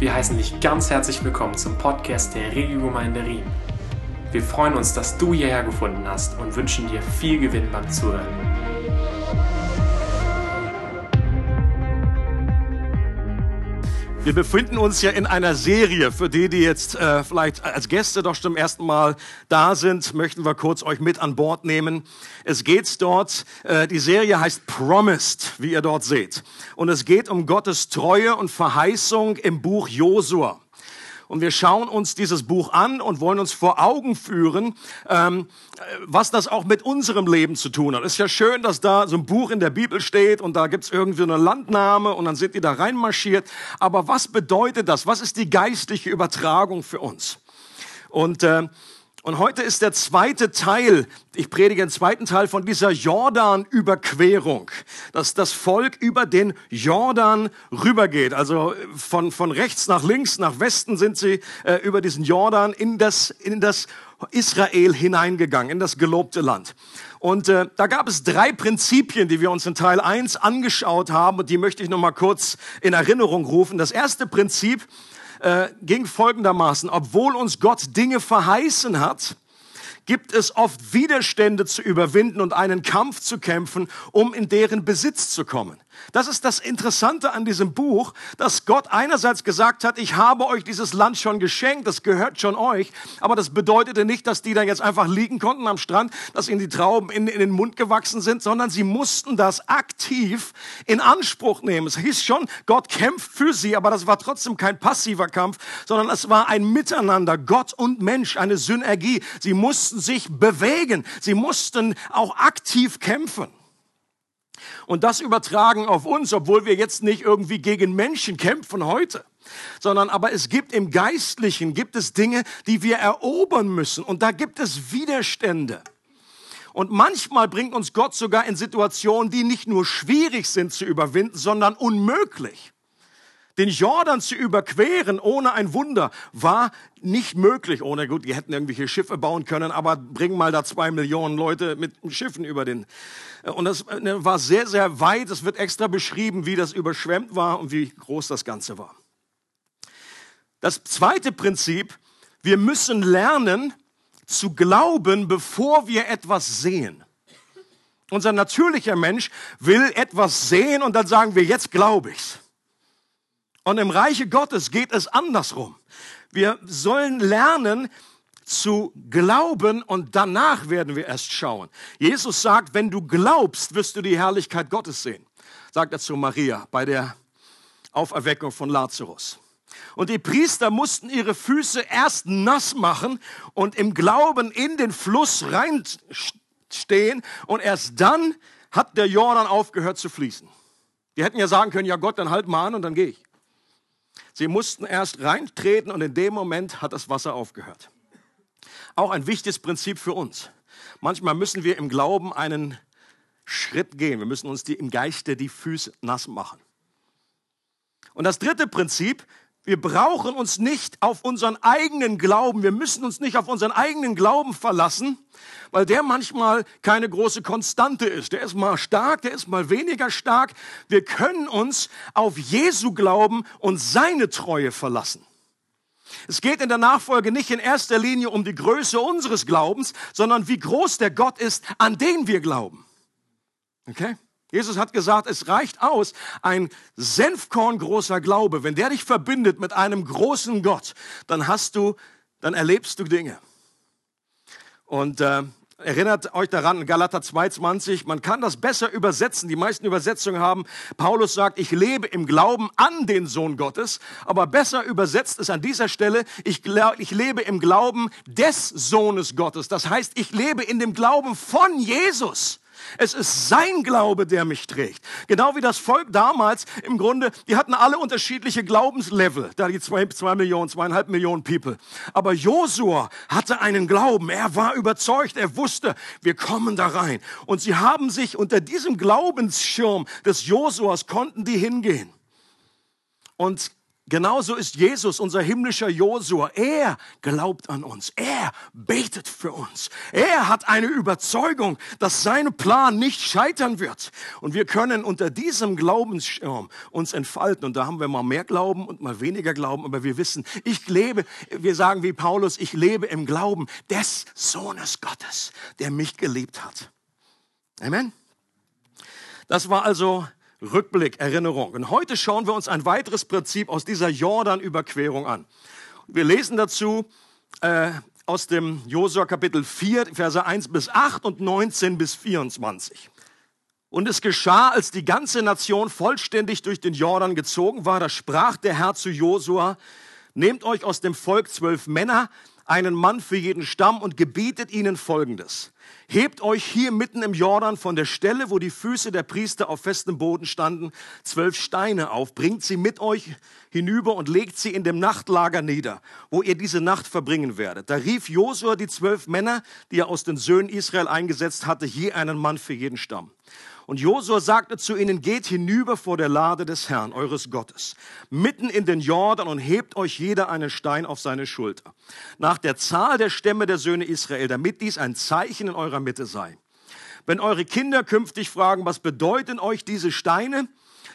Wir heißen dich ganz herzlich willkommen zum Podcast der Regiogemeinde Riem. Wir freuen uns, dass du hierher gefunden hast und wünschen dir viel Gewinn beim Zuhören. Wir befinden uns ja in einer Serie. Für die, die jetzt äh, vielleicht als Gäste doch zum ersten Mal da sind, möchten wir kurz euch mit an Bord nehmen. Es geht dort, äh, die Serie heißt Promised, wie ihr dort seht. Und es geht um Gottes Treue und Verheißung im Buch Josua. Und wir schauen uns dieses Buch an und wollen uns vor Augen führen, ähm, was das auch mit unserem Leben zu tun hat. Es ist ja schön, dass da so ein Buch in der Bibel steht und da gibt's irgendwie eine Landnahme und dann sind die da reinmarschiert. Aber was bedeutet das? Was ist die geistliche Übertragung für uns? Und äh, und heute ist der zweite Teil, ich predige den zweiten Teil von dieser Jordan-Überquerung, dass das Volk über den Jordan rübergeht. Also von, von rechts nach links, nach Westen sind sie äh, über diesen Jordan in das, in das Israel hineingegangen, in das gelobte Land. Und äh, da gab es drei Prinzipien, die wir uns in Teil 1 angeschaut haben und die möchte ich nochmal kurz in Erinnerung rufen. Das erste Prinzip, äh, ging folgendermaßen, obwohl uns Gott Dinge verheißen hat, gibt es oft Widerstände zu überwinden und einen Kampf zu kämpfen, um in deren Besitz zu kommen. Das ist das Interessante an diesem Buch, dass Gott einerseits gesagt hat, ich habe euch dieses Land schon geschenkt, das gehört schon euch, aber das bedeutete nicht, dass die da jetzt einfach liegen konnten am Strand, dass ihnen die Trauben in, in den Mund gewachsen sind, sondern sie mussten das aktiv in Anspruch nehmen. Es hieß schon, Gott kämpft für sie, aber das war trotzdem kein passiver Kampf, sondern es war ein Miteinander, Gott und Mensch, eine Synergie. Sie mussten sich bewegen, sie mussten auch aktiv kämpfen und das übertragen auf uns, obwohl wir jetzt nicht irgendwie gegen Menschen kämpfen heute, sondern aber es gibt im Geistlichen, gibt es Dinge, die wir erobern müssen und da gibt es Widerstände. Und manchmal bringt uns Gott sogar in Situationen, die nicht nur schwierig sind zu überwinden, sondern unmöglich. Den Jordan zu überqueren ohne ein Wunder war nicht möglich. Ohne gut, die hätten irgendwelche Schiffe bauen können, aber bringen mal da zwei Millionen Leute mit Schiffen über den. Und das äh, war sehr, sehr weit. Es wird extra beschrieben, wie das überschwemmt war und wie groß das Ganze war. Das zweite Prinzip, wir müssen lernen zu glauben, bevor wir etwas sehen. Unser natürlicher Mensch will etwas sehen und dann sagen wir, jetzt glaube ich's. Und im Reiche Gottes geht es andersrum. Wir sollen lernen zu glauben und danach werden wir erst schauen. Jesus sagt, wenn du glaubst, wirst du die Herrlichkeit Gottes sehen, sagt er zu Maria bei der Auferweckung von Lazarus. Und die Priester mussten ihre Füße erst nass machen und im Glauben in den Fluss reinstehen und erst dann hat der Jordan aufgehört zu fließen. Die hätten ja sagen können, ja Gott, dann halt mal an und dann gehe ich. Sie mussten erst reintreten und in dem Moment hat das Wasser aufgehört. Auch ein wichtiges Prinzip für uns. Manchmal müssen wir im Glauben einen Schritt gehen. Wir müssen uns die, im Geiste die Füße nass machen. Und das dritte Prinzip, wir brauchen uns nicht auf unseren eigenen Glauben, wir müssen uns nicht auf unseren eigenen Glauben verlassen, weil der manchmal keine große Konstante ist. Der ist mal stark, der ist mal weniger stark. Wir können uns auf Jesu Glauben und seine Treue verlassen. Es geht in der Nachfolge nicht in erster Linie um die Größe unseres Glaubens, sondern wie groß der Gott ist, an den wir glauben. Okay? Jesus hat gesagt, es reicht aus, ein Senfkorn großer Glaube. Wenn der dich verbindet mit einem großen Gott, dann hast du, dann erlebst du Dinge. Und äh, erinnert euch daran, Galater 2,20, man kann das besser übersetzen. Die meisten Übersetzungen haben, Paulus sagt, ich lebe im Glauben an den Sohn Gottes, aber besser übersetzt ist an dieser Stelle, ich, ich lebe im Glauben des Sohnes Gottes. Das heißt, ich lebe in dem Glauben von Jesus. Es ist sein Glaube, der mich trägt. Genau wie das Volk damals im Grunde, die hatten alle unterschiedliche Glaubenslevel, da die zwei, zwei Millionen, zweieinhalb Millionen People. Aber Josua hatte einen Glauben. Er war überzeugt. Er wusste, wir kommen da rein. Und sie haben sich unter diesem Glaubensschirm des Josuas konnten die hingehen. Und Genauso ist Jesus, unser himmlischer Josua. Er glaubt an uns. Er betet für uns. Er hat eine Überzeugung, dass sein Plan nicht scheitern wird. Und wir können unter diesem Glaubensschirm uns entfalten. Und da haben wir mal mehr Glauben und mal weniger Glauben. Aber wir wissen, ich lebe, wir sagen wie Paulus, ich lebe im Glauben des Sohnes Gottes, der mich geliebt hat. Amen. Das war also Rückblick, Erinnerung. Und heute schauen wir uns ein weiteres Prinzip aus dieser Jordan-Überquerung an. Wir lesen dazu äh, aus dem Josua Kapitel 4, Verse 1 bis 8 und 19 bis 24. Und es geschah, als die ganze Nation vollständig durch den Jordan gezogen war, da sprach der Herr zu Josua, nehmt euch aus dem Volk zwölf Männer, einen Mann für jeden Stamm und gebietet ihnen Folgendes. Hebt euch hier mitten im Jordan von der Stelle, wo die Füße der Priester auf festem Boden standen, zwölf Steine auf, bringt sie mit euch hinüber und legt sie in dem Nachtlager nieder, wo ihr diese Nacht verbringen werdet. Da rief Josua die zwölf Männer, die er aus den Söhnen Israel eingesetzt hatte, je einen Mann für jeden Stamm. Und Josua sagte zu ihnen, geht hinüber vor der Lade des Herrn, eures Gottes, mitten in den Jordan und hebt euch jeder einen Stein auf seine Schulter. Nach der Zahl der Stämme der Söhne Israel, damit dies ein Zeichen in eurer Mitte sei. Wenn eure Kinder künftig fragen, was bedeuten euch diese Steine,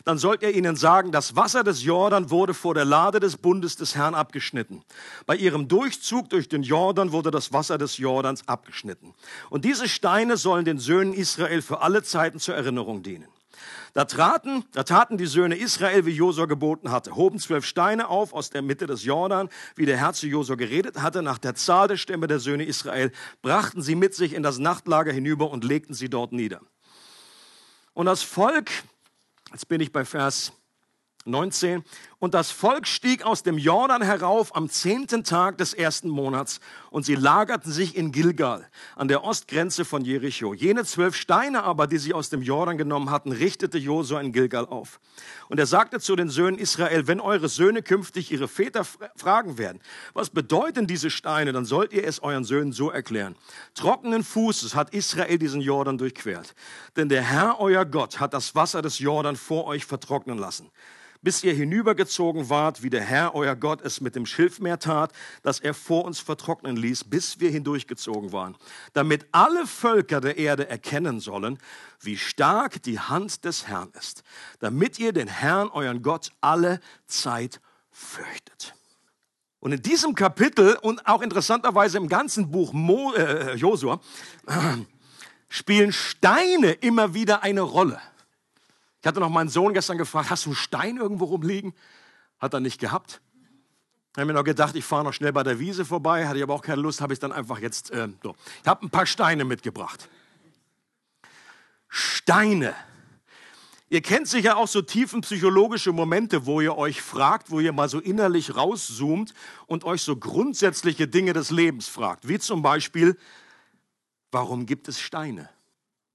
dann sollt ihr ihnen sagen, das Wasser des Jordan wurde vor der Lade des Bundes des Herrn abgeschnitten. Bei ihrem Durchzug durch den Jordan wurde das Wasser des Jordans abgeschnitten. Und diese Steine sollen den Söhnen Israel für alle Zeiten zur Erinnerung dienen. Da traten, da taten die Söhne Israel, wie Josua geboten hatte, hoben zwölf Steine auf aus der Mitte des Jordan, wie der Herr zu Josua geredet hatte, nach der Zahl der Stämme der Söhne Israel, brachten sie mit sich in das Nachtlager hinüber und legten sie dort nieder. Und das Volk Jetzt bin ich bei Vers 19. Und das Volk stieg aus dem Jordan herauf am zehnten Tag des ersten Monats und sie lagerten sich in Gilgal an der Ostgrenze von Jericho. Jene zwölf Steine aber, die sie aus dem Jordan genommen hatten, richtete Josua in Gilgal auf. Und er sagte zu den Söhnen Israel, wenn eure Söhne künftig ihre Väter fragen werden, was bedeuten diese Steine, dann sollt ihr es euren Söhnen so erklären. Trockenen Fußes hat Israel diesen Jordan durchquert. Denn der Herr, euer Gott, hat das Wasser des Jordan vor euch vertrocknen lassen bis ihr hinübergezogen wart, wie der Herr, euer Gott, es mit dem Schilfmeer tat, das er vor uns vertrocknen ließ, bis wir hindurchgezogen waren, damit alle Völker der Erde erkennen sollen, wie stark die Hand des Herrn ist, damit ihr den Herrn, euren Gott, alle Zeit fürchtet. Und in diesem Kapitel und auch interessanterweise im ganzen Buch Mo, äh, Josua äh, spielen Steine immer wieder eine Rolle. Ich hatte noch meinen Sohn gestern gefragt, hast du einen Stein irgendwo rumliegen? Hat er nicht gehabt. Ich habe mir noch gedacht, ich fahre noch schnell bei der Wiese vorbei, hatte ich aber auch keine Lust, habe ich dann einfach jetzt äh, so. Ich habe ein paar Steine mitgebracht. Steine. Ihr kennt sicher auch so tiefenpsychologische Momente, wo ihr euch fragt, wo ihr mal so innerlich rauszoomt und euch so grundsätzliche Dinge des Lebens fragt. Wie zum Beispiel, warum gibt es Steine?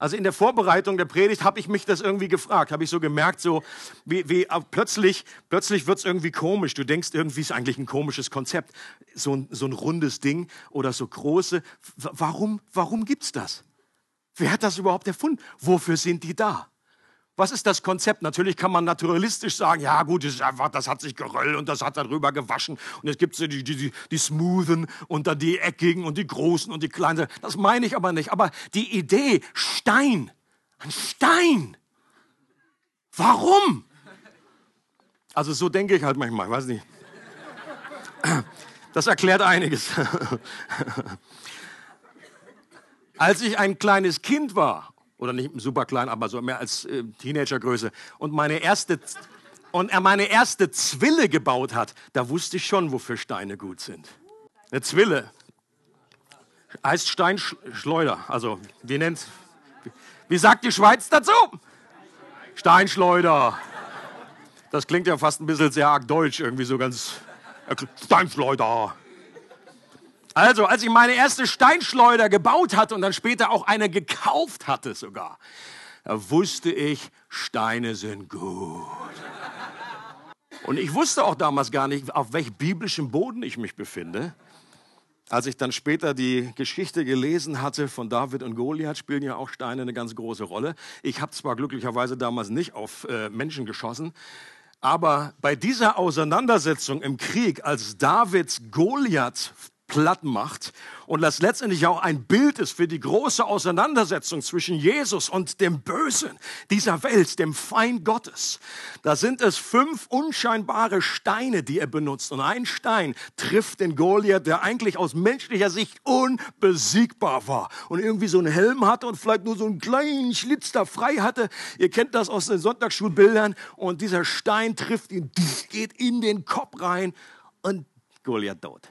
Also in der Vorbereitung der Predigt habe ich mich das irgendwie gefragt, habe ich so gemerkt, so wie, wie plötzlich, plötzlich wird es irgendwie komisch. Du denkst, irgendwie ist eigentlich ein komisches Konzept, so ein, so ein rundes Ding oder so große. Warum, warum gibt's das? Wer hat das überhaupt erfunden? Wofür sind die da? Was ist das Konzept? Natürlich kann man naturalistisch sagen, ja gut, das, ist einfach, das hat sich geröllt und das hat darüber gewaschen und es gibt die, die, die, die smoothen und dann die eckigen und die großen und die kleinen. Das meine ich aber nicht. Aber die Idee, Stein, ein Stein. Warum? Also so denke ich halt manchmal, weiß nicht. Das erklärt einiges. Als ich ein kleines Kind war oder nicht super klein, aber so mehr als äh, Teenagergröße und meine erste und er meine erste Zwille gebaut hat, da wusste ich schon, wofür Steine gut sind. Eine Zwille heißt Steinschleuder. Also, wie nennt Wie sagt die Schweiz dazu? Steinschleuder. Das klingt ja fast ein bisschen sehr arg deutsch, irgendwie so ganz Steinschleuder. Also, als ich meine erste Steinschleuder gebaut hatte und dann später auch eine gekauft hatte sogar, da wusste ich, Steine sind gut. Und ich wusste auch damals gar nicht, auf welchem biblischen Boden ich mich befinde. Als ich dann später die Geschichte gelesen hatte von David und Goliath, spielen ja auch Steine eine ganz große Rolle. Ich habe zwar glücklicherweise damals nicht auf äh, Menschen geschossen, Aber bei dieser Auseinandersetzung im Krieg, als Davids Goliath platt macht und das letztendlich auch ein Bild ist für die große Auseinandersetzung zwischen Jesus und dem Bösen dieser Welt, dem Feind Gottes. Da sind es fünf unscheinbare Steine, die er benutzt. Und ein Stein trifft den Goliath, der eigentlich aus menschlicher Sicht unbesiegbar war und irgendwie so einen Helm hatte und vielleicht nur so einen kleinen Schlitz da frei hatte. Ihr kennt das aus den Sonntagsschulbildern. Und dieser Stein trifft ihn, geht in den Kopf rein und Goliath tot.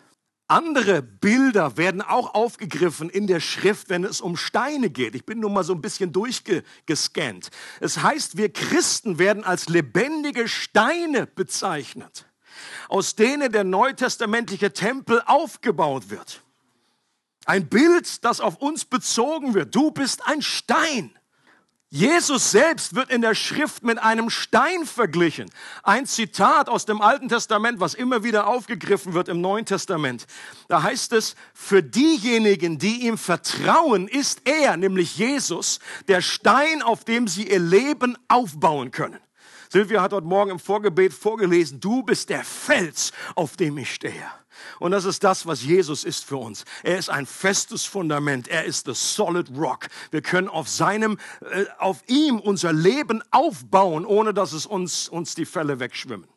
Andere Bilder werden auch aufgegriffen in der Schrift, wenn es um Steine geht. Ich bin nun mal so ein bisschen durchgescannt. Es heißt, wir Christen werden als lebendige Steine bezeichnet, aus denen der neutestamentliche Tempel aufgebaut wird. Ein Bild, das auf uns bezogen wird. Du bist ein Stein. Jesus selbst wird in der Schrift mit einem Stein verglichen. Ein Zitat aus dem Alten Testament, was immer wieder aufgegriffen wird im Neuen Testament. Da heißt es, für diejenigen, die ihm vertrauen, ist er, nämlich Jesus, der Stein, auf dem sie ihr Leben aufbauen können. Silvia hat heute Morgen im Vorgebet vorgelesen, du bist der Fels, auf dem ich stehe. Und das ist das, was Jesus ist für uns. Er ist ein festes Fundament. Er ist the solid rock. Wir können auf seinem, äh, auf ihm unser Leben aufbauen, ohne dass es uns, uns die Fälle wegschwimmen.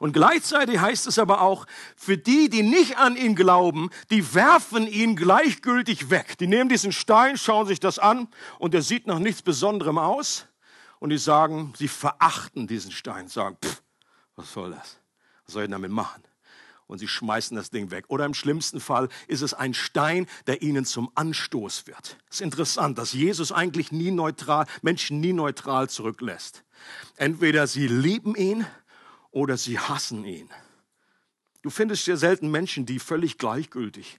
Und gleichzeitig heißt es aber auch, für die, die nicht an ihn glauben, die werfen ihn gleichgültig weg. Die nehmen diesen Stein, schauen sich das an und der sieht nach nichts Besonderem aus. Und die sagen, sie verachten diesen Stein, sagen, pff, was soll das? Was soll ich damit machen? Und sie schmeißen das Ding weg. Oder im schlimmsten Fall ist es ein Stein, der ihnen zum Anstoß wird. Es ist interessant, dass Jesus eigentlich nie neutral, Menschen nie neutral zurücklässt. Entweder sie lieben ihn oder sie hassen ihn. Du findest sehr selten Menschen, die völlig gleichgültig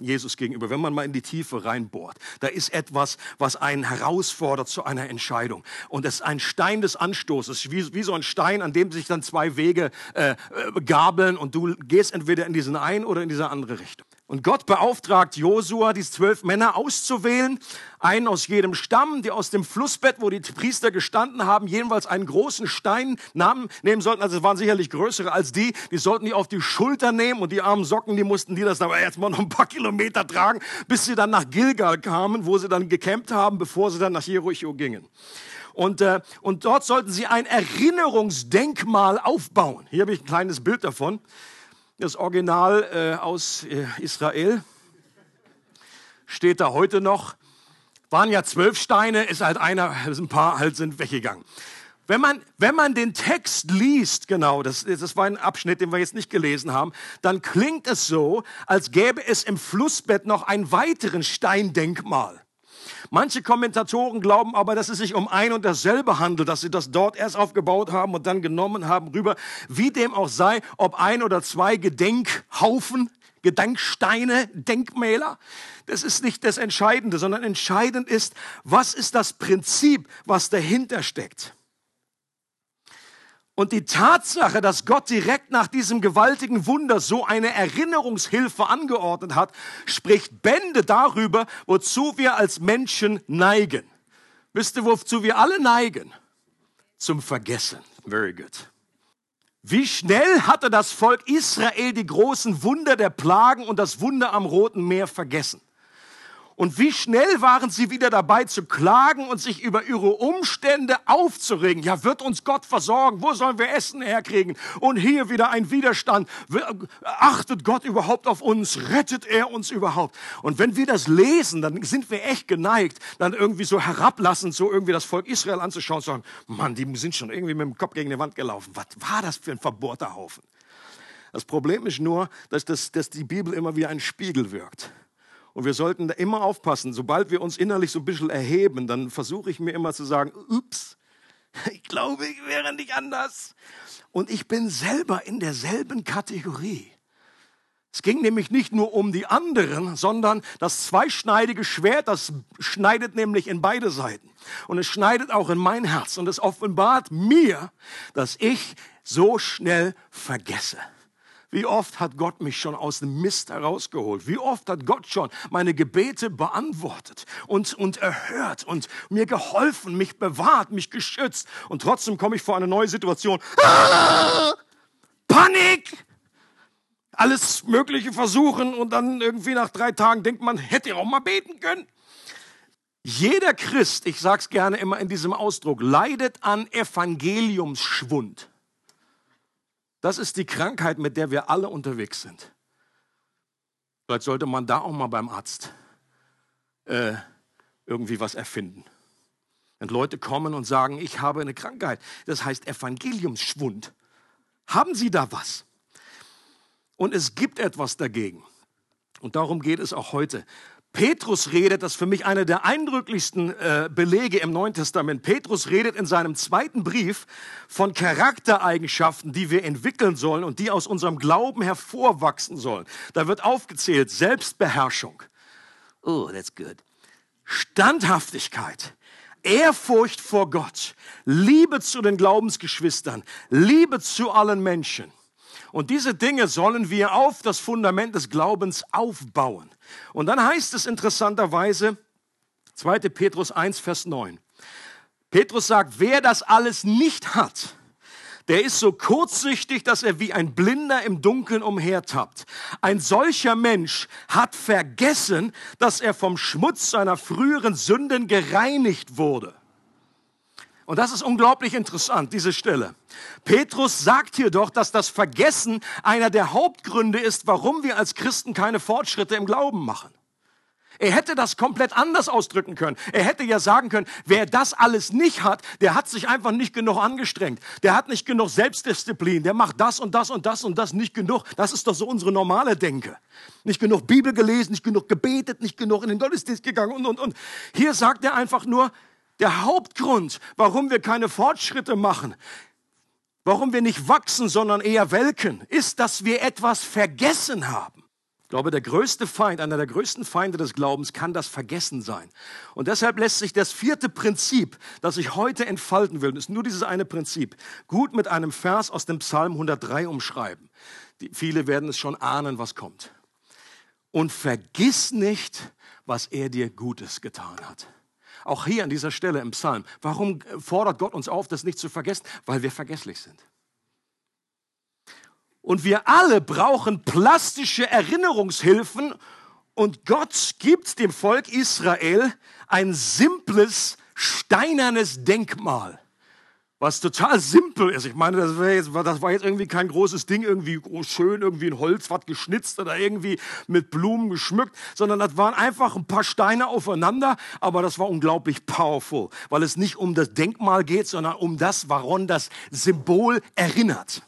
Jesus gegenüber, wenn man mal in die Tiefe reinbohrt. Da ist etwas, was einen herausfordert zu einer Entscheidung. Und es ist ein Stein des Anstoßes, wie, wie so ein Stein, an dem sich dann zwei Wege äh, äh gabeln und du gehst entweder in diesen einen oder in diese andere Richtung. Und Gott beauftragt Josua, die zwölf Männer auszuwählen, einen aus jedem Stamm, die aus dem Flussbett, wo die Priester gestanden haben, jedenfalls einen großen Stein nahmen, nehmen sollten. Also es waren sicherlich größere als die. Die sollten die auf die Schulter nehmen und die armen Socken, die mussten die das aber erstmal noch ein paar Kilometer tragen, bis sie dann nach Gilgal kamen, wo sie dann gecampt haben, bevor sie dann nach Jericho gingen. Und, äh, und dort sollten sie ein Erinnerungsdenkmal aufbauen. Hier habe ich ein kleines Bild davon das Original äh, aus äh, Israel, steht da heute noch. Waren ja zwölf Steine, ist halt einer, ist ein paar halt sind weggegangen. Wenn man, wenn man den Text liest, genau, das, das war ein Abschnitt, den wir jetzt nicht gelesen haben, dann klingt es so, als gäbe es im Flussbett noch einen weiteren Steindenkmal. Manche Kommentatoren glauben aber, dass es sich um ein und dasselbe handelt, dass sie das dort erst aufgebaut haben und dann genommen haben rüber. Wie dem auch sei, ob ein oder zwei Gedenkhaufen, Gedenksteine, Denkmäler. Das ist nicht das Entscheidende, sondern entscheidend ist, was ist das Prinzip, was dahinter steckt. Und die Tatsache, dass Gott direkt nach diesem gewaltigen Wunder so eine Erinnerungshilfe angeordnet hat, spricht Bände darüber, wozu wir als Menschen neigen. Wisst ihr, wozu wir alle neigen? Zum Vergessen. Very good. Wie schnell hatte das Volk Israel die großen Wunder der Plagen und das Wunder am Roten Meer vergessen? Und wie schnell waren sie wieder dabei zu klagen und sich über ihre Umstände aufzuregen. Ja, wird uns Gott versorgen? Wo sollen wir Essen herkriegen? Und hier wieder ein Widerstand. Achtet Gott überhaupt auf uns? Rettet er uns überhaupt? Und wenn wir das lesen, dann sind wir echt geneigt, dann irgendwie so herablassend so irgendwie das Volk Israel anzuschauen und sagen, Mann, die sind schon irgendwie mit dem Kopf gegen die Wand gelaufen. Was war das für ein verbohrter Haufen? Das Problem ist nur, dass, das, dass die Bibel immer wie ein Spiegel wirkt. Und wir sollten da immer aufpassen. Sobald wir uns innerlich so ein bisschen erheben, dann versuche ich mir immer zu sagen, ups, ich glaube, ich wäre nicht anders. Und ich bin selber in derselben Kategorie. Es ging nämlich nicht nur um die anderen, sondern das zweischneidige Schwert, das schneidet nämlich in beide Seiten. Und es schneidet auch in mein Herz. Und es offenbart mir, dass ich so schnell vergesse. Wie oft hat Gott mich schon aus dem Mist herausgeholt? Wie oft hat Gott schon meine Gebete beantwortet und, und erhört und mir geholfen, mich bewahrt, mich geschützt. Und trotzdem komme ich vor eine neue Situation. Ah! Panik! Alles Mögliche versuchen und dann irgendwie nach drei Tagen denkt man, hätte auch mal beten können. Jeder Christ, ich sage es gerne immer in diesem Ausdruck, leidet an Evangeliumsschwund. Das ist die Krankheit, mit der wir alle unterwegs sind. Vielleicht sollte man da auch mal beim Arzt äh, irgendwie was erfinden. Wenn Leute kommen und sagen, ich habe eine Krankheit, das heißt Evangeliumsschwund. Haben Sie da was? Und es gibt etwas dagegen. Und darum geht es auch heute. Petrus redet, das ist für mich einer der eindrücklichsten äh, Belege im Neuen Testament. Petrus redet in seinem zweiten Brief von Charaktereigenschaften, die wir entwickeln sollen und die aus unserem Glauben hervorwachsen sollen. Da wird aufgezählt Selbstbeherrschung. Oh, that's good. Standhaftigkeit, Ehrfurcht vor Gott, Liebe zu den Glaubensgeschwistern, Liebe zu allen Menschen. Und diese Dinge sollen wir auf das Fundament des Glaubens aufbauen. Und dann heißt es interessanterweise, 2. Petrus 1, Vers 9. Petrus sagt, wer das alles nicht hat, der ist so kurzsichtig, dass er wie ein Blinder im Dunkeln umhertappt. Ein solcher Mensch hat vergessen, dass er vom Schmutz seiner früheren Sünden gereinigt wurde. Und das ist unglaublich interessant, diese Stelle. Petrus sagt hier doch, dass das Vergessen einer der Hauptgründe ist, warum wir als Christen keine Fortschritte im Glauben machen. Er hätte das komplett anders ausdrücken können. Er hätte ja sagen können, wer das alles nicht hat, der hat sich einfach nicht genug angestrengt. Der hat nicht genug Selbstdisziplin. Der macht das und das und das und das nicht genug. Das ist doch so unsere normale Denke. Nicht genug Bibel gelesen, nicht genug gebetet, nicht genug in den Gottesdienst gegangen und, und, und. Hier sagt er einfach nur, der Hauptgrund, warum wir keine Fortschritte machen, warum wir nicht wachsen, sondern eher welken, ist, dass wir etwas vergessen haben. Ich glaube, der größte Feind, einer der größten Feinde des Glaubens kann das Vergessen sein. Und deshalb lässt sich das vierte Prinzip, das ich heute entfalten will, ist nur dieses eine Prinzip, gut mit einem Vers aus dem Psalm 103 umschreiben. Die, viele werden es schon ahnen, was kommt. Und vergiss nicht, was er dir Gutes getan hat. Auch hier an dieser Stelle im Psalm. Warum fordert Gott uns auf, das nicht zu vergessen? Weil wir vergesslich sind. Und wir alle brauchen plastische Erinnerungshilfen. Und Gott gibt dem Volk Israel ein simples, steinernes Denkmal was total simpel ist. Ich meine, das, jetzt, das, war jetzt irgendwie kein großes Ding, irgendwie schön, irgendwie ein Holz, was geschnitzt oder irgendwie mit Blumen geschmückt, sondern das waren einfach ein paar Steine aufeinander, aber das war unglaublich powerful, weil es nicht um das Denkmal geht, sondern um das, woran das Symbol erinnert.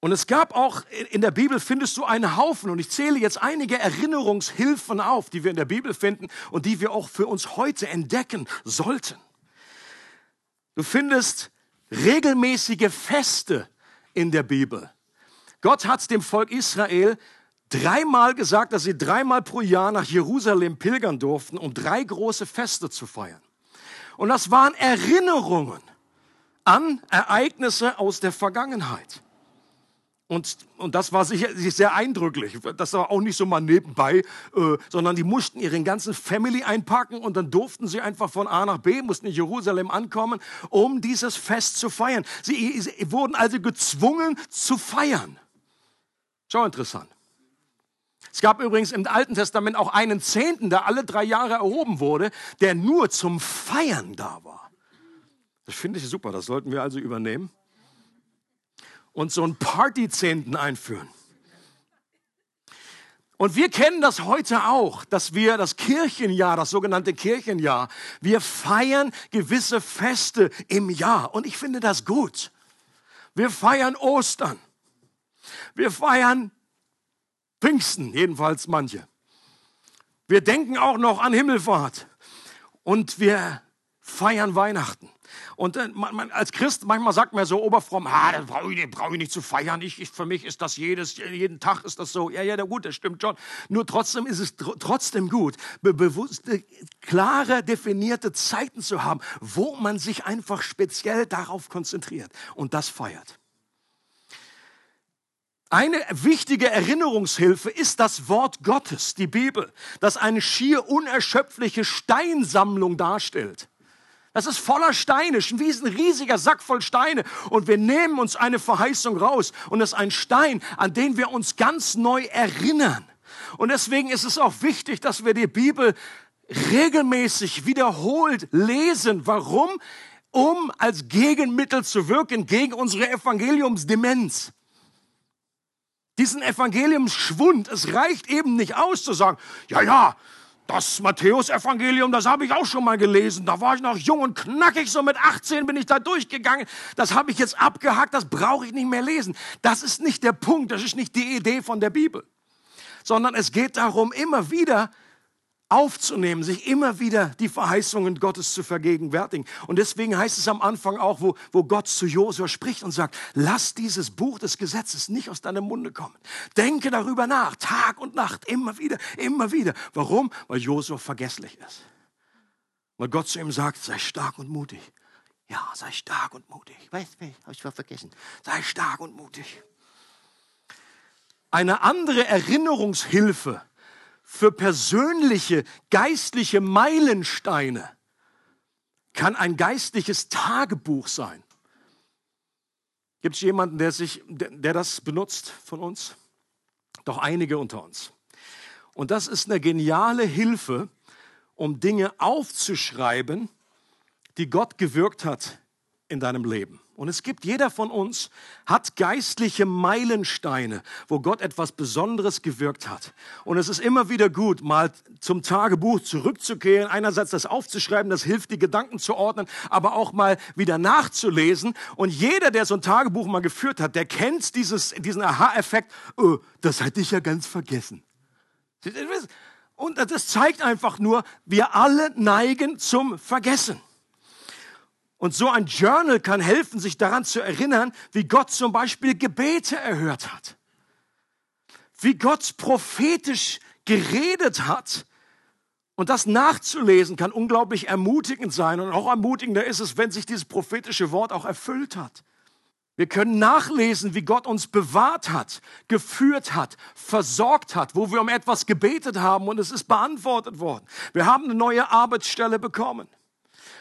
Und es gab auch, in der Bibel findest du einen Haufen, und ich zähle jetzt einige Erinnerungshilfen auf, die wir in der Bibel finden und die wir auch für uns heute entdecken sollten. Du findest regelmäßige Feste in der Bibel. Gott hat dem Volk Israel dreimal gesagt, dass sie dreimal pro Jahr nach Jerusalem pilgern durften, um drei große Feste zu feiern. Und das waren Erinnerungen an Ereignisse aus der Vergangenheit. Und, und das war sicher sehr eindrücklich. Das war auch nicht so mal nebenbei, äh, sondern die mussten ihren ganzen Family einpacken und dann durften sie einfach von A nach B, mussten in Jerusalem ankommen, um dieses Fest zu feiern. Sie, sie wurden also gezwungen zu feiern. Schau interessant. Es gab übrigens im Alten Testament auch einen Zehnten, der alle drei Jahre erhoben wurde, der nur zum Feiern da war. Das finde ich super, das sollten wir also übernehmen und so einen Partyzehnten einführen. Und wir kennen das heute auch, dass wir das Kirchenjahr, das sogenannte Kirchenjahr, wir feiern gewisse Feste im Jahr. Und ich finde das gut. Wir feiern Ostern. Wir feiern Pfingsten, jedenfalls manche. Wir denken auch noch an Himmelfahrt. Und wir feiern Weihnachten. Und äh, man, man, als Christ, manchmal sagt man so oberfromm, ah, das brauche ich, brauch ich nicht zu feiern. Ich, ich, für mich ist das jedes, jeden Tag ist das so. Ja, ja, gut, das stimmt schon. Nur trotzdem ist es tr trotzdem gut, be bewusste, klare, definierte Zeiten zu haben, wo man sich einfach speziell darauf konzentriert und das feiert. Eine wichtige Erinnerungshilfe ist das Wort Gottes, die Bibel, das eine schier unerschöpfliche Steinsammlung darstellt. Das ist voller Steine, wie ein riesiger Sack voll Steine. Und wir nehmen uns eine Verheißung raus. Und das ist ein Stein, an den wir uns ganz neu erinnern. Und deswegen ist es auch wichtig, dass wir die Bibel regelmäßig wiederholt lesen. Warum? Um als Gegenmittel zu wirken gegen unsere Evangeliumsdemenz. Diesen Evangeliumsschwund, es reicht eben nicht aus zu sagen, ja, ja, das Matthäus-Evangelium, das habe ich auch schon mal gelesen. Da war ich noch jung und knackig, so mit 18 bin ich da durchgegangen. Das habe ich jetzt abgehakt, das brauche ich nicht mehr lesen. Das ist nicht der Punkt, das ist nicht die Idee von der Bibel. Sondern es geht darum, immer wieder aufzunehmen, sich immer wieder die Verheißungen Gottes zu vergegenwärtigen. Und deswegen heißt es am Anfang auch, wo, wo Gott zu Josua spricht und sagt, lass dieses Buch des Gesetzes nicht aus deinem Munde kommen. Denke darüber nach, Tag und Nacht, immer wieder, immer wieder. Warum? Weil Josua vergesslich ist. Weil Gott zu ihm sagt, sei stark und mutig. Ja, sei stark und mutig. Weißt du, habe ich vergessen. Sei stark und mutig. Eine andere Erinnerungshilfe für persönliche geistliche Meilensteine kann ein geistliches Tagebuch sein. Gibt es jemanden, der, sich, der, der das benutzt von uns? Doch einige unter uns. Und das ist eine geniale Hilfe, um Dinge aufzuschreiben, die Gott gewirkt hat in deinem Leben. Und es gibt, jeder von uns hat geistliche Meilensteine, wo Gott etwas Besonderes gewirkt hat. Und es ist immer wieder gut, mal zum Tagebuch zurückzukehren, einerseits das aufzuschreiben, das hilft, die Gedanken zu ordnen, aber auch mal wieder nachzulesen. Und jeder, der so ein Tagebuch mal geführt hat, der kennt dieses, diesen Aha-Effekt, oh, das hatte ich ja ganz vergessen. Und das zeigt einfach nur, wir alle neigen zum Vergessen. Und so ein Journal kann helfen, sich daran zu erinnern, wie Gott zum Beispiel Gebete erhört hat. Wie Gott prophetisch geredet hat. Und das nachzulesen kann unglaublich ermutigend sein. Und auch ermutigender ist es, wenn sich dieses prophetische Wort auch erfüllt hat. Wir können nachlesen, wie Gott uns bewahrt hat, geführt hat, versorgt hat, wo wir um etwas gebetet haben und es ist beantwortet worden. Wir haben eine neue Arbeitsstelle bekommen.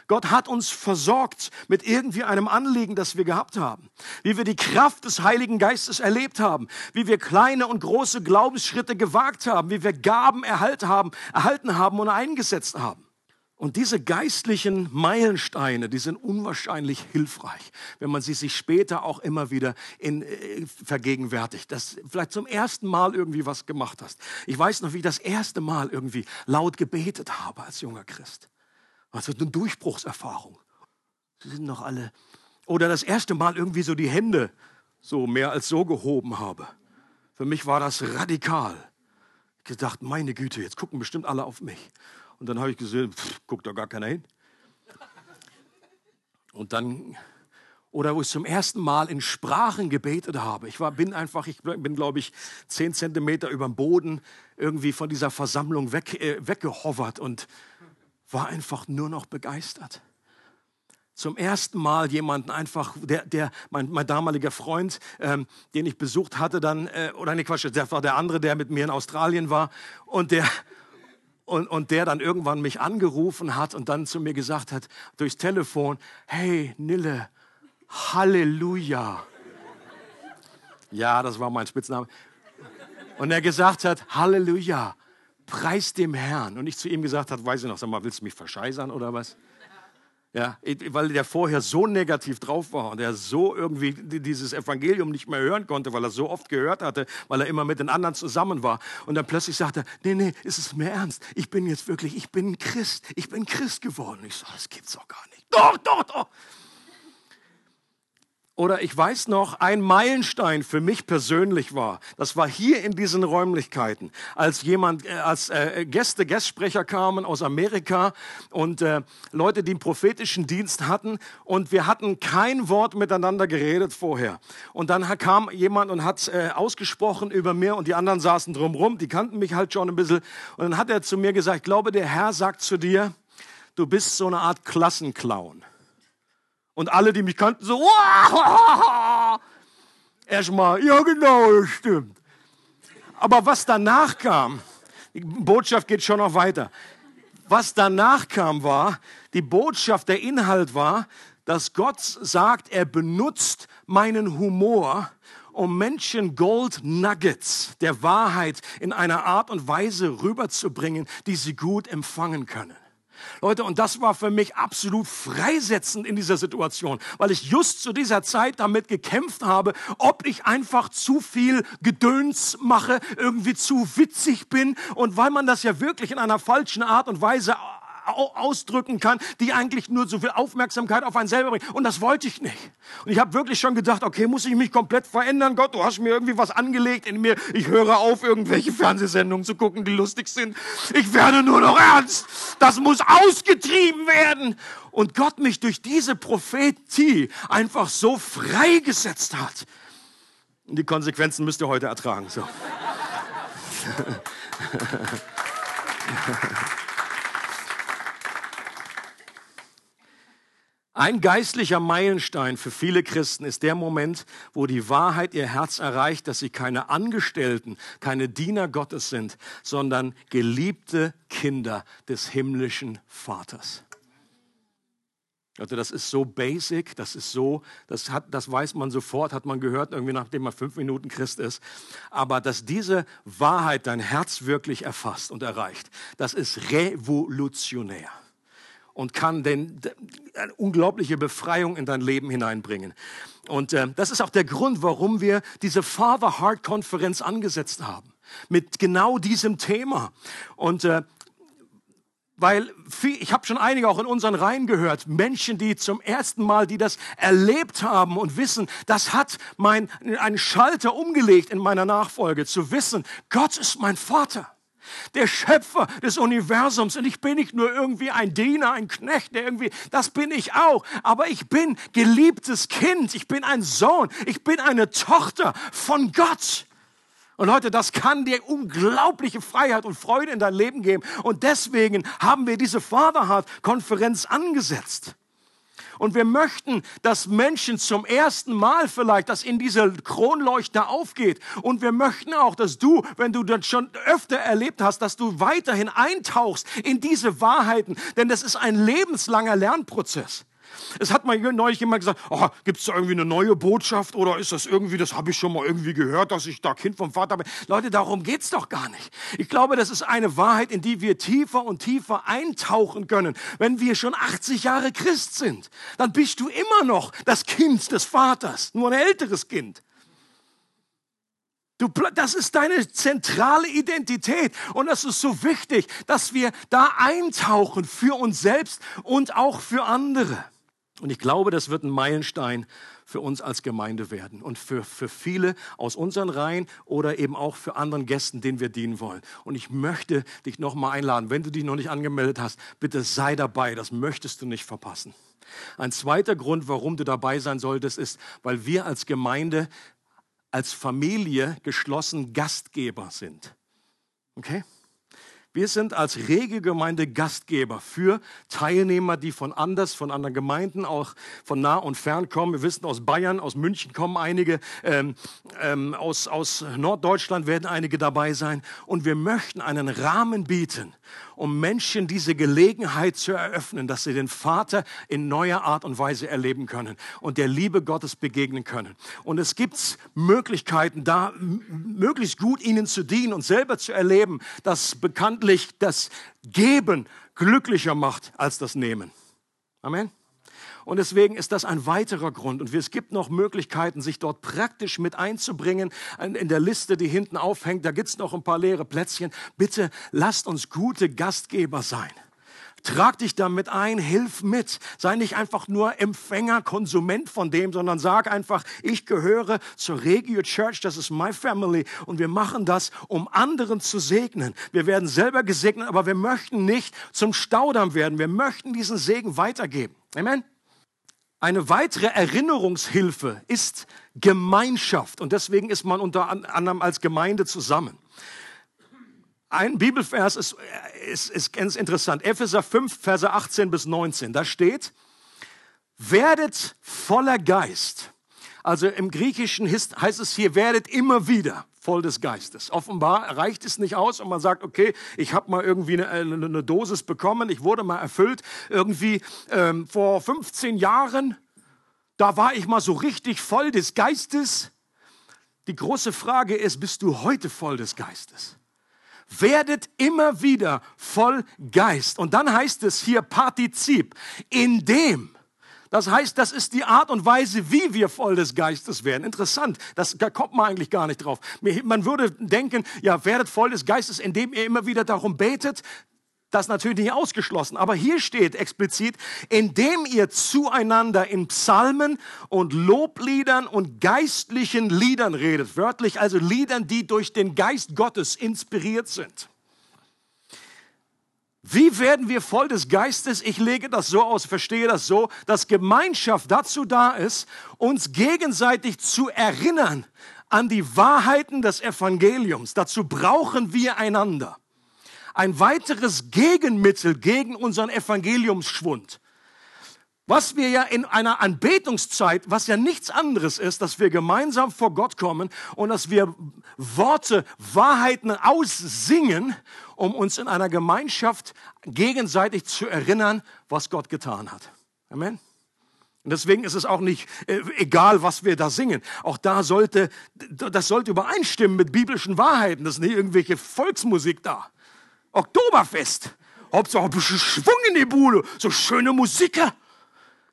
Gott hat uns versorgt mit irgendwie einem Anliegen, das wir gehabt haben. Wie wir die Kraft des Heiligen Geistes erlebt haben. Wie wir kleine und große Glaubensschritte gewagt haben. Wie wir Gaben erhalten haben, erhalten haben und eingesetzt haben. Und diese geistlichen Meilensteine, die sind unwahrscheinlich hilfreich, wenn man sie sich später auch immer wieder in, äh, vergegenwärtigt, dass vielleicht zum ersten Mal irgendwie was gemacht hast. Ich weiß noch, wie ich das erste Mal irgendwie laut gebetet habe als junger Christ. Also eine Durchbruchserfahrung. Sie sind noch alle. Oder das erste Mal irgendwie so die Hände so mehr als so gehoben habe. Für mich war das radikal. Ich gedacht, meine Güte, jetzt gucken bestimmt alle auf mich. Und dann habe ich gesehen, pff, guckt da gar keiner hin. Und dann, oder wo ich zum ersten Mal in Sprachen gebetet habe. Ich war, bin einfach, ich bin, glaube ich, zehn Zentimeter über dem Boden irgendwie von dieser Versammlung weg, äh, weggehovert und war einfach nur noch begeistert. Zum ersten Mal jemanden einfach, der, der mein, mein damaliger Freund, ähm, den ich besucht hatte, dann, äh, oder nee, Quatsch, der war der andere, der mit mir in Australien war und der, und, und der dann irgendwann mich angerufen hat und dann zu mir gesagt hat, durchs Telefon, hey Nille, Halleluja. Ja, das war mein Spitzname. Und er gesagt hat, Halleluja preis dem Herrn. Und ich zu ihm gesagt habe, weiß ich noch, sag mal, willst du mich verscheißern oder was? Ja, weil der vorher so negativ drauf war und er so irgendwie dieses Evangelium nicht mehr hören konnte, weil er so oft gehört hatte, weil er immer mit den anderen zusammen war. Und dann plötzlich sagte er, nee, nee, ist es mir ernst? Ich bin jetzt wirklich, ich bin Christ. Ich bin Christ geworden. Ich so, das gibt's doch gar nicht. Doch, doch, doch. Oder ich weiß noch, ein Meilenstein für mich persönlich war, das war hier in diesen Räumlichkeiten, als jemand, äh, als äh, Gäste, Gastsprecher kamen aus Amerika und äh, Leute, die einen prophetischen Dienst hatten und wir hatten kein Wort miteinander geredet vorher. Und dann kam jemand und hat äh, ausgesprochen über mir und die anderen saßen drumrum, die kannten mich halt schon ein bisschen. Und dann hat er zu mir gesagt, ich glaube, der Herr sagt zu dir, du bist so eine Art Klassenclown. Und alle, die mich kannten, so, Wah! Erstmal, ja genau, das stimmt. Aber was danach kam, die Botschaft geht schon noch weiter. Was danach kam, war, die Botschaft, der Inhalt war, dass Gott sagt, er benutzt meinen Humor, um Menschen Gold Nuggets der Wahrheit in einer Art und Weise rüberzubringen, die sie gut empfangen können. Leute, und das war für mich absolut freisetzend in dieser Situation, weil ich just zu dieser Zeit damit gekämpft habe, ob ich einfach zu viel Gedöns mache, irgendwie zu witzig bin. Und weil man das ja wirklich in einer falschen Art und Weise ausdrücken kann, die eigentlich nur so viel Aufmerksamkeit auf einen selber bringen. Und das wollte ich nicht. Und ich habe wirklich schon gedacht, okay, muss ich mich komplett verändern? Gott, du hast mir irgendwie was angelegt in mir. Ich höre auf, irgendwelche Fernsehsendungen zu gucken, die lustig sind. Ich werde nur noch ernst. Das muss ausgetrieben werden. Und Gott mich durch diese Prophetie einfach so freigesetzt hat. Und die Konsequenzen müsst ihr heute ertragen. So. Ein geistlicher Meilenstein für viele Christen ist der Moment, wo die Wahrheit ihr Herz erreicht, dass sie keine Angestellten, keine Diener Gottes sind, sondern geliebte Kinder des himmlischen Vaters. Also das ist so basic, das ist so, das, hat, das weiß man sofort, hat man gehört, irgendwie nachdem man fünf Minuten Christ ist. Aber dass diese Wahrheit dein Herz wirklich erfasst und erreicht, das ist revolutionär und kann denn eine unglaubliche Befreiung in dein Leben hineinbringen. Und äh, das ist auch der Grund, warum wir diese Father Heart Konferenz angesetzt haben. Mit genau diesem Thema. Und äh, weil viel, ich habe schon einige auch in unseren Reihen gehört, Menschen, die zum ersten Mal, die das erlebt haben und wissen, das hat mein einen Schalter umgelegt in meiner Nachfolge, zu wissen, Gott ist mein Vater der Schöpfer des Universums. Und ich bin nicht nur irgendwie ein Diener, ein Knecht, der irgendwie, das bin ich auch. Aber ich bin geliebtes Kind. Ich bin ein Sohn. Ich bin eine Tochter von Gott. Und Leute, das kann dir unglaubliche Freiheit und Freude in dein Leben geben. Und deswegen haben wir diese Vaterheart-Konferenz angesetzt. Und wir möchten, dass Menschen zum ersten Mal vielleicht, dass in dieser Kronleuchter aufgeht. Und wir möchten auch, dass du, wenn du das schon öfter erlebt hast, dass du weiterhin eintauchst in diese Wahrheiten. Denn das ist ein lebenslanger Lernprozess. Es hat mal neulich jemand gesagt, oh, gibt es da irgendwie eine neue Botschaft oder ist das irgendwie, das habe ich schon mal irgendwie gehört, dass ich da Kind vom Vater bin. Leute, darum geht es doch gar nicht. Ich glaube, das ist eine Wahrheit, in die wir tiefer und tiefer eintauchen können. Wenn wir schon 80 Jahre Christ sind, dann bist du immer noch das Kind des Vaters, nur ein älteres Kind. Du, das ist deine zentrale Identität und das ist so wichtig, dass wir da eintauchen für uns selbst und auch für andere. Und ich glaube, das wird ein Meilenstein für uns als Gemeinde werden und für, für viele aus unseren Reihen oder eben auch für anderen Gästen, denen wir dienen wollen. Und ich möchte dich nochmal einladen, wenn du dich noch nicht angemeldet hast, bitte sei dabei, das möchtest du nicht verpassen. Ein zweiter Grund, warum du dabei sein solltest, ist, weil wir als Gemeinde, als Familie geschlossen Gastgeber sind. Okay? Wir sind als Regelgemeinde Gastgeber für Teilnehmer, die von anders, von anderen Gemeinden, auch von nah und fern kommen. Wir wissen, aus Bayern, aus München kommen einige, ähm, ähm, aus, aus Norddeutschland werden einige dabei sein. Und wir möchten einen Rahmen bieten, um Menschen diese Gelegenheit zu eröffnen, dass sie den Vater in neuer Art und Weise erleben können und der Liebe Gottes begegnen können. Und es gibt Möglichkeiten, da möglichst gut ihnen zu dienen und selber zu erleben, dass bekanntlich das Geben glücklicher macht als das Nehmen. Amen. Und deswegen ist das ein weiterer Grund. Und es gibt noch Möglichkeiten, sich dort praktisch mit einzubringen. In der Liste, die hinten aufhängt, da gibt es noch ein paar leere Plätzchen. Bitte lasst uns gute Gastgeber sein. Trag dich damit ein, hilf mit. Sei nicht einfach nur Empfänger, Konsument von dem, sondern sag einfach, ich gehöre zur Regio Church, das ist my family und wir machen das, um anderen zu segnen. Wir werden selber gesegnet, aber wir möchten nicht zum Staudamm werden. Wir möchten diesen Segen weitergeben. Amen. Eine weitere Erinnerungshilfe ist Gemeinschaft und deswegen ist man unter anderem als Gemeinde zusammen. Ein Bibelvers ist, ist, ist ganz interessant. Epheser 5, Verse 18 bis 19. Da steht, werdet voller Geist Also im Griechischen heißt es hier, werdet immer wieder voll des Geistes. Offenbar reicht es nicht aus und man sagt, okay, ich habe mal irgendwie eine, eine, Dosis bekommen, ich wurde mal erfüllt. Irgendwie ähm, vor 15 Jahren, da war ich mal so richtig voll des Geistes. Die große Frage ist, bist du heute voll des Geistes? Werdet immer wieder voll Geist. Und dann heißt es hier Partizip, in dem das heißt, das ist die Art und Weise, wie wir voll des Geistes werden. Interessant, das, da kommt man eigentlich gar nicht drauf. Man würde denken, ja, werdet voll des Geistes, indem ihr immer wieder darum betet. Das natürlich nicht ausgeschlossen, aber hier steht explizit, indem ihr zueinander in Psalmen und Lobliedern und geistlichen Liedern redet. Wörtlich also Liedern, die durch den Geist Gottes inspiriert sind. Wie werden wir voll des Geistes? Ich lege das so aus, verstehe das so, dass Gemeinschaft dazu da ist, uns gegenseitig zu erinnern an die Wahrheiten des Evangeliums. Dazu brauchen wir einander. Ein weiteres Gegenmittel gegen unseren Evangeliumsschwund was wir ja in einer Anbetungszeit, was ja nichts anderes ist, dass wir gemeinsam vor Gott kommen und dass wir Worte, Wahrheiten aussingen, um uns in einer Gemeinschaft gegenseitig zu erinnern, was Gott getan hat. Amen. Und deswegen ist es auch nicht äh, egal, was wir da singen. Auch da sollte, das sollte übereinstimmen mit biblischen Wahrheiten. Das ist nicht irgendwelche Volksmusik da. Oktoberfest. Hauptsache ein bisschen Schwung in die Bude. So schöne Musiker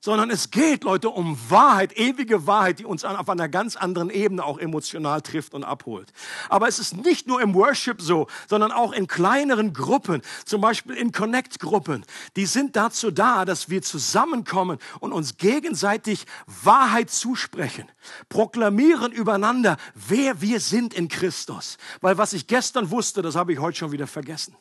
sondern es geht, Leute, um Wahrheit, ewige Wahrheit, die uns auf einer ganz anderen Ebene auch emotional trifft und abholt. Aber es ist nicht nur im Worship so, sondern auch in kleineren Gruppen, zum Beispiel in Connect-Gruppen. Die sind dazu da, dass wir zusammenkommen und uns gegenseitig Wahrheit zusprechen, proklamieren übereinander, wer wir sind in Christus. Weil was ich gestern wusste, das habe ich heute schon wieder vergessen.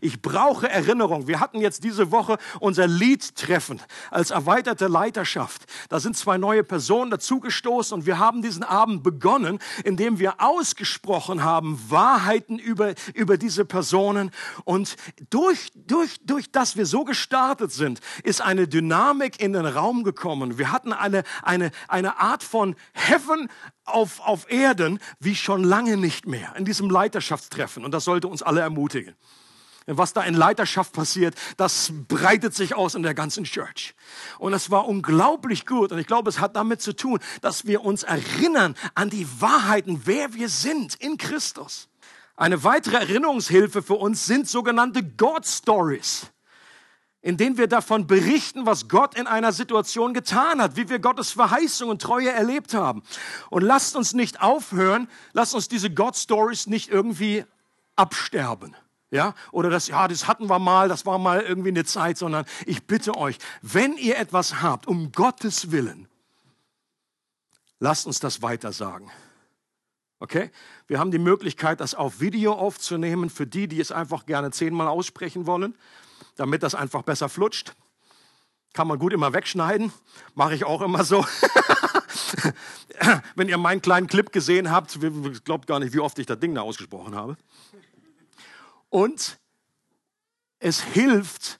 Ich brauche Erinnerung. Wir hatten jetzt diese Woche unser Liedtreffen als erweiterte Leiterschaft. Da sind zwei neue Personen dazugestoßen und wir haben diesen Abend begonnen, indem wir ausgesprochen haben Wahrheiten über, über diese Personen. Und durch, durch, durch das wir so gestartet sind, ist eine Dynamik in den Raum gekommen. Wir hatten eine, eine, eine Art von Heaven auf, auf Erden wie schon lange nicht mehr in diesem Leiterschaftstreffen. Und das sollte uns alle ermutigen was da in Leiterschaft passiert, das breitet sich aus in der ganzen Church. Und es war unglaublich gut. Und ich glaube, es hat damit zu tun, dass wir uns erinnern an die Wahrheiten, wer wir sind in Christus. Eine weitere Erinnerungshilfe für uns sind sogenannte God Stories in denen wir davon berichten, was Gott in einer Situation getan hat, wie wir Gottes Verheißung und Treue erlebt haben. Und lasst uns nicht aufhören, lasst uns diese God Stories nicht irgendwie absterben. Ja, oder das, ja, das hatten wir mal, das war mal irgendwie eine Zeit, sondern ich bitte euch, wenn ihr etwas habt, um Gottes Willen, lasst uns das weiter sagen. Okay? Wir haben die Möglichkeit, das auf Video aufzunehmen für die, die es einfach gerne zehnmal aussprechen wollen, damit das einfach besser flutscht. Kann man gut immer wegschneiden, mache ich auch immer so. Wenn ihr meinen kleinen Clip gesehen habt, glaubt gar nicht, wie oft ich das Ding da ausgesprochen habe. Und es hilft,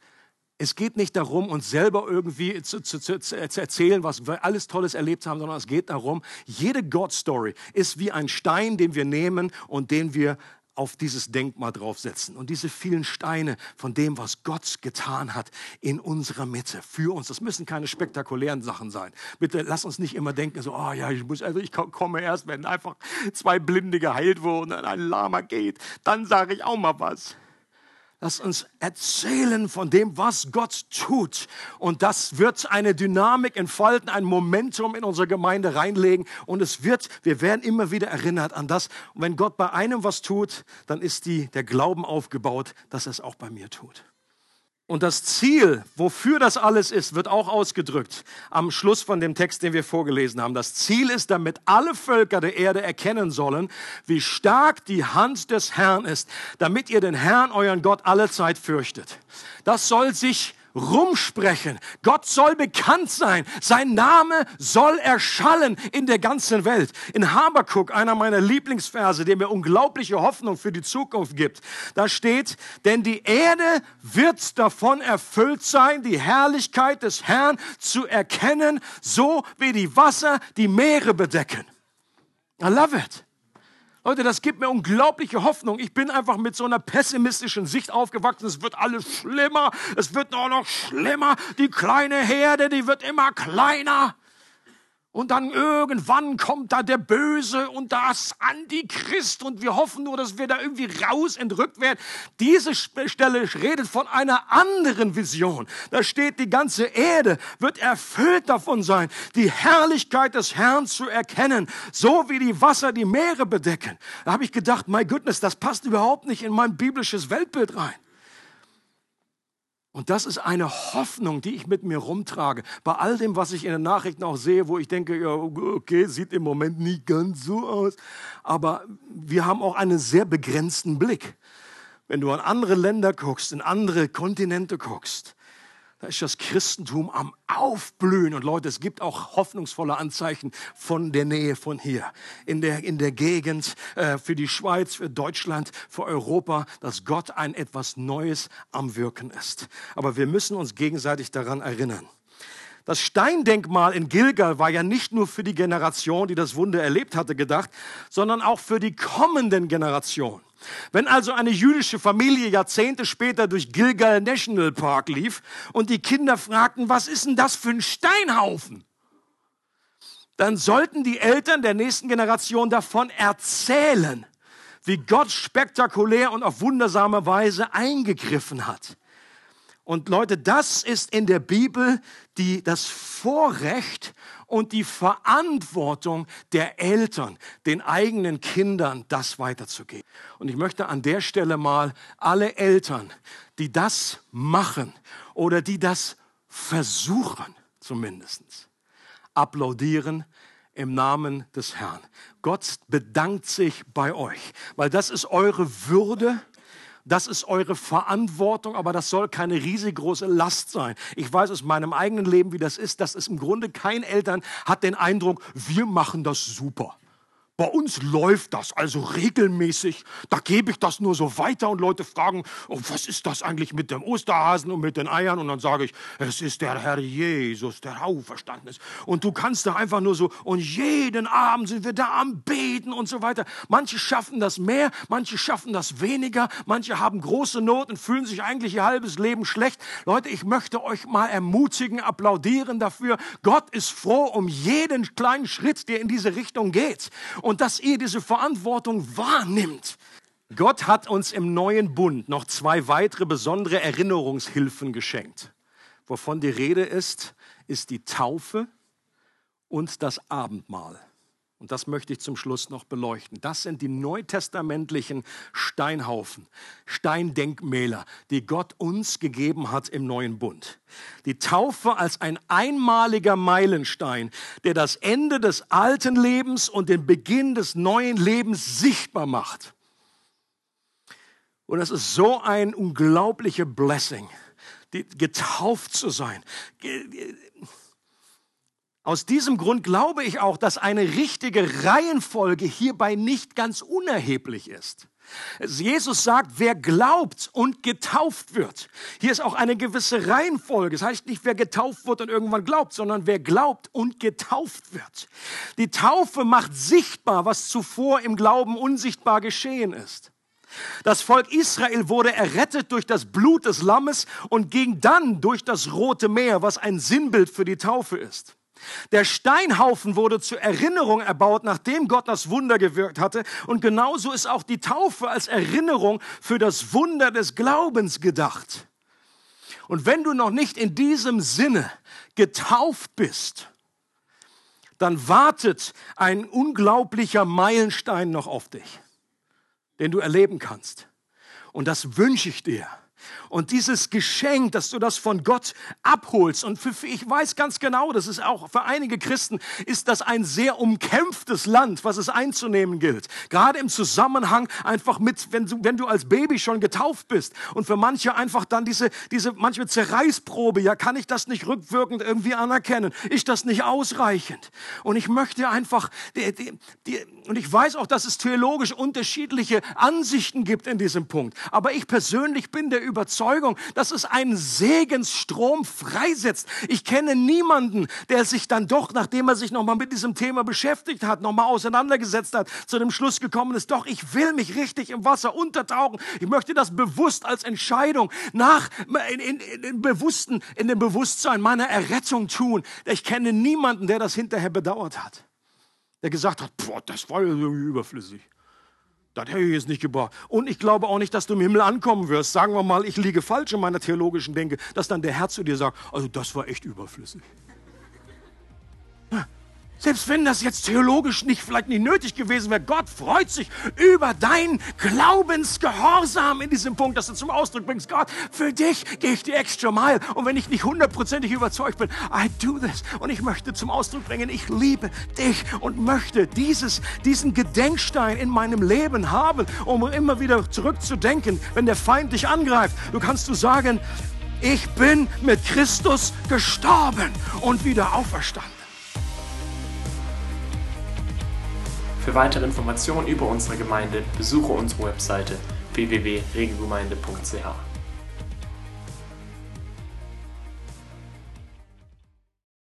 es geht nicht darum, uns selber irgendwie zu, zu, zu, zu, erzählen, was wir alles Tolles erlebt haben, sondern es geht darum, jede God-Story ist wie ein Stein, den wir nehmen und den wir auf dieses Denkmal draufsetzen. Und diese vielen Steine von dem, was Gott getan hat in unserer Mitte, für uns. Das müssen keine spektakulären Sachen sein. Bitte lass uns nicht immer denken, so, oh ja, ich muss, also ich komme erst, wenn einfach zwei Blinde geheilt wurden und ein Lama geht. Dann sage ich auch mal was. Lass uns erzählen von dem, was Gott tut. Und das wird eine Dynamik entfalten, ein Momentum in unsere Gemeinde reinlegen. Und es wird, wir werden immer wieder erinnert an das. Und wenn Gott bei einem was tut, dann ist die, der Glauben aufgebaut, dass er es auch bei mir tut. Und das Ziel, wofür das alles ist, wird auch ausgedrückt am Schluss von dem Text, den wir vorgelesen haben. Das Ziel ist, damit alle Völker der Erde erkennen sollen, wie stark die Hand des Herrn ist, damit ihr den Herrn, euren Gott, alle Zeit fürchtet. Das soll sich rumsprechen. Gott soll bekannt sein. Sein Name soll erschallen in der ganzen Welt. In Habakuk, einer meiner Lieblingsverse, der mir unglaubliche Hoffnung für die Zukunft gibt, da steht, denn die Erde wird davon erfüllt sein, die Herrlichkeit des Herrn zu erkennen, so wie die Wasser die Meere bedecken. I love it. Leute, das gibt mir unglaubliche Hoffnung. Ich bin einfach mit so einer pessimistischen Sicht aufgewachsen. Es wird alles schlimmer. Es wird auch noch schlimmer. Die kleine Herde, die wird immer kleiner. Und dann irgendwann kommt da der Böse und das Antichrist und wir hoffen nur, dass wir da irgendwie raus entrückt werden. Diese Stelle redet von einer anderen Vision. Da steht, die ganze Erde wird erfüllt davon sein, die Herrlichkeit des Herrn zu erkennen, so wie die Wasser die Meere bedecken. Da habe ich gedacht, my goodness, das passt überhaupt nicht in mein biblisches Weltbild rein. Und das ist eine Hoffnung, die ich mit mir rumtrage. Bei all dem, was ich in den Nachrichten auch sehe, wo ich denke, ja, okay, sieht im Moment nicht ganz so aus. Aber wir haben auch einen sehr begrenzten Blick. Wenn du an andere Länder guckst, in andere Kontinente guckst, da ist das Christentum am Aufblühen. Und Leute, es gibt auch hoffnungsvolle Anzeichen von der Nähe von hier. In der, in der Gegend, äh, für die Schweiz, für Deutschland, für Europa, dass Gott ein etwas Neues am Wirken ist. Aber wir müssen uns gegenseitig daran erinnern. Das Steindenkmal in Gilgal war ja nicht nur für die Generation, die das Wunder erlebt hatte, gedacht, sondern auch für die kommenden Generationen. Wenn also eine jüdische Familie Jahrzehnte später durch Gilgal National Park lief und die Kinder fragten, was ist denn das für ein Steinhaufen? Dann sollten die Eltern der nächsten Generation davon erzählen, wie Gott spektakulär und auf wundersame Weise eingegriffen hat. Und Leute, das ist in der Bibel die, das Vorrecht und die Verantwortung der Eltern, den eigenen Kindern das weiterzugeben. Und ich möchte an der Stelle mal alle Eltern, die das machen oder die das versuchen zumindest, applaudieren im Namen des Herrn. Gott bedankt sich bei euch, weil das ist eure Würde das ist eure Verantwortung, aber das soll keine riesengroße Last sein. Ich weiß aus meinem eigenen Leben, wie das ist. Das ist im Grunde kein Eltern hat den Eindruck, wir machen das super. Bei uns läuft das also regelmäßig. Da gebe ich das nur so weiter und Leute fragen, oh, was ist das eigentlich mit dem Osterhasen und mit den Eiern? Und dann sage ich, es ist der Herr Jesus, der auferstanden ist. Und du kannst da einfach nur so, und jeden Abend sind wir da am Beten und so weiter. Manche schaffen das mehr, manche schaffen das weniger, manche haben große Not und fühlen sich eigentlich ihr halbes Leben schlecht. Leute, ich möchte euch mal ermutigen, applaudieren dafür. Gott ist froh um jeden kleinen Schritt, der in diese Richtung geht und dass ihr diese Verantwortung wahrnimmt. Gott hat uns im neuen Bund noch zwei weitere besondere Erinnerungshilfen geschenkt. Wovon die Rede ist, ist die Taufe und das Abendmahl. Und das möchte ich zum Schluss noch beleuchten. Das sind die neutestamentlichen Steinhaufen, Steindenkmäler, die Gott uns gegeben hat im neuen Bund. Die Taufe als ein einmaliger Meilenstein, der das Ende des alten Lebens und den Beginn des neuen Lebens sichtbar macht. Und es ist so ein unglaublicher Blessing, getauft zu sein aus diesem Grund glaube ich auch, dass eine richtige Reihenfolge hierbei nicht ganz unerheblich ist. Jesus sagt, wer glaubt und getauft wird. Hier ist auch eine gewisse Reihenfolge. Das heißt nicht, wer getauft wird und irgendwann glaubt, sondern wer glaubt und getauft wird. Die Taufe macht sichtbar, was zuvor im Glauben unsichtbar geschehen ist. Das Volk Israel wurde errettet durch das Blut des Lammes und ging dann durch das Rote Meer, was ein Sinnbild für die Taufe ist. Der Steinhaufen wurde zur Erinnerung erbaut, nachdem Gott das Wunder gewirkt hatte. Und genauso ist auch die Taufe als Erinnerung für das Wunder des Glaubens gedacht. Und wenn du noch nicht in diesem Sinne getauft bist, dann wartet ein unglaublicher Meilenstein noch auf dich, den du erleben kannst. Und das wünsche ich dir, Und dieses Geschenk, dass du das von Gott abholst. Und für, ich weiß ganz genau, das ist auch für einige Christen, ist das ein sehr umkämpftes Land, was es einzunehmen gilt. Gerade im Zusammenhang einfach mit, wenn du, wenn du als Baby schon getauft bist. Und für manche einfach dann diese, diese manchmal Zerreißprobe. Ja, kann ich das nicht rückwirkend irgendwie anerkennen? Ist das nicht ausreichend? Und ich möchte einfach, die, die, die, und ich weiß auch, dass es theologisch unterschiedliche Ansichten gibt in diesem Punkt. Aber ich persönlich bin der Überzeugung, dass es einen Segensstrom freisetzt. Ich kenne niemanden, der sich dann doch, nachdem er sich nochmal mit diesem Thema beschäftigt hat, nochmal auseinandergesetzt hat, zu dem Schluss gekommen ist, doch, ich will mich richtig im Wasser untertauchen. Ich möchte das bewusst als Entscheidung nach, in, in, in, bewussten, in dem Bewusstsein meiner Errettung tun. Ich kenne niemanden, der das hinterher bedauert hat. Der gesagt hat, boah, das war ja überflüssig. Das hätte ich jetzt nicht gebraucht. Und ich glaube auch nicht, dass du im Himmel ankommen wirst. Sagen wir mal, ich liege falsch in meiner theologischen Denke, dass dann der Herr zu dir sagt, also das war echt überflüssig. Selbst wenn das jetzt theologisch nicht vielleicht nicht nötig gewesen wäre, Gott freut sich über dein Glaubensgehorsam in diesem Punkt, dass du zum Ausdruck bringst. Gott, für dich gehe ich die extra Mile. Und wenn ich nicht hundertprozentig überzeugt bin, I do this. Und ich möchte zum Ausdruck bringen, ich liebe dich und möchte dieses, diesen Gedenkstein in meinem Leben haben, um immer wieder zurückzudenken, wenn der Feind dich angreift. Du kannst du sagen, ich bin mit Christus gestorben und wieder auferstanden. Für weitere Informationen über unsere Gemeinde besuche unsere Webseite www.regelgemeinde.ch.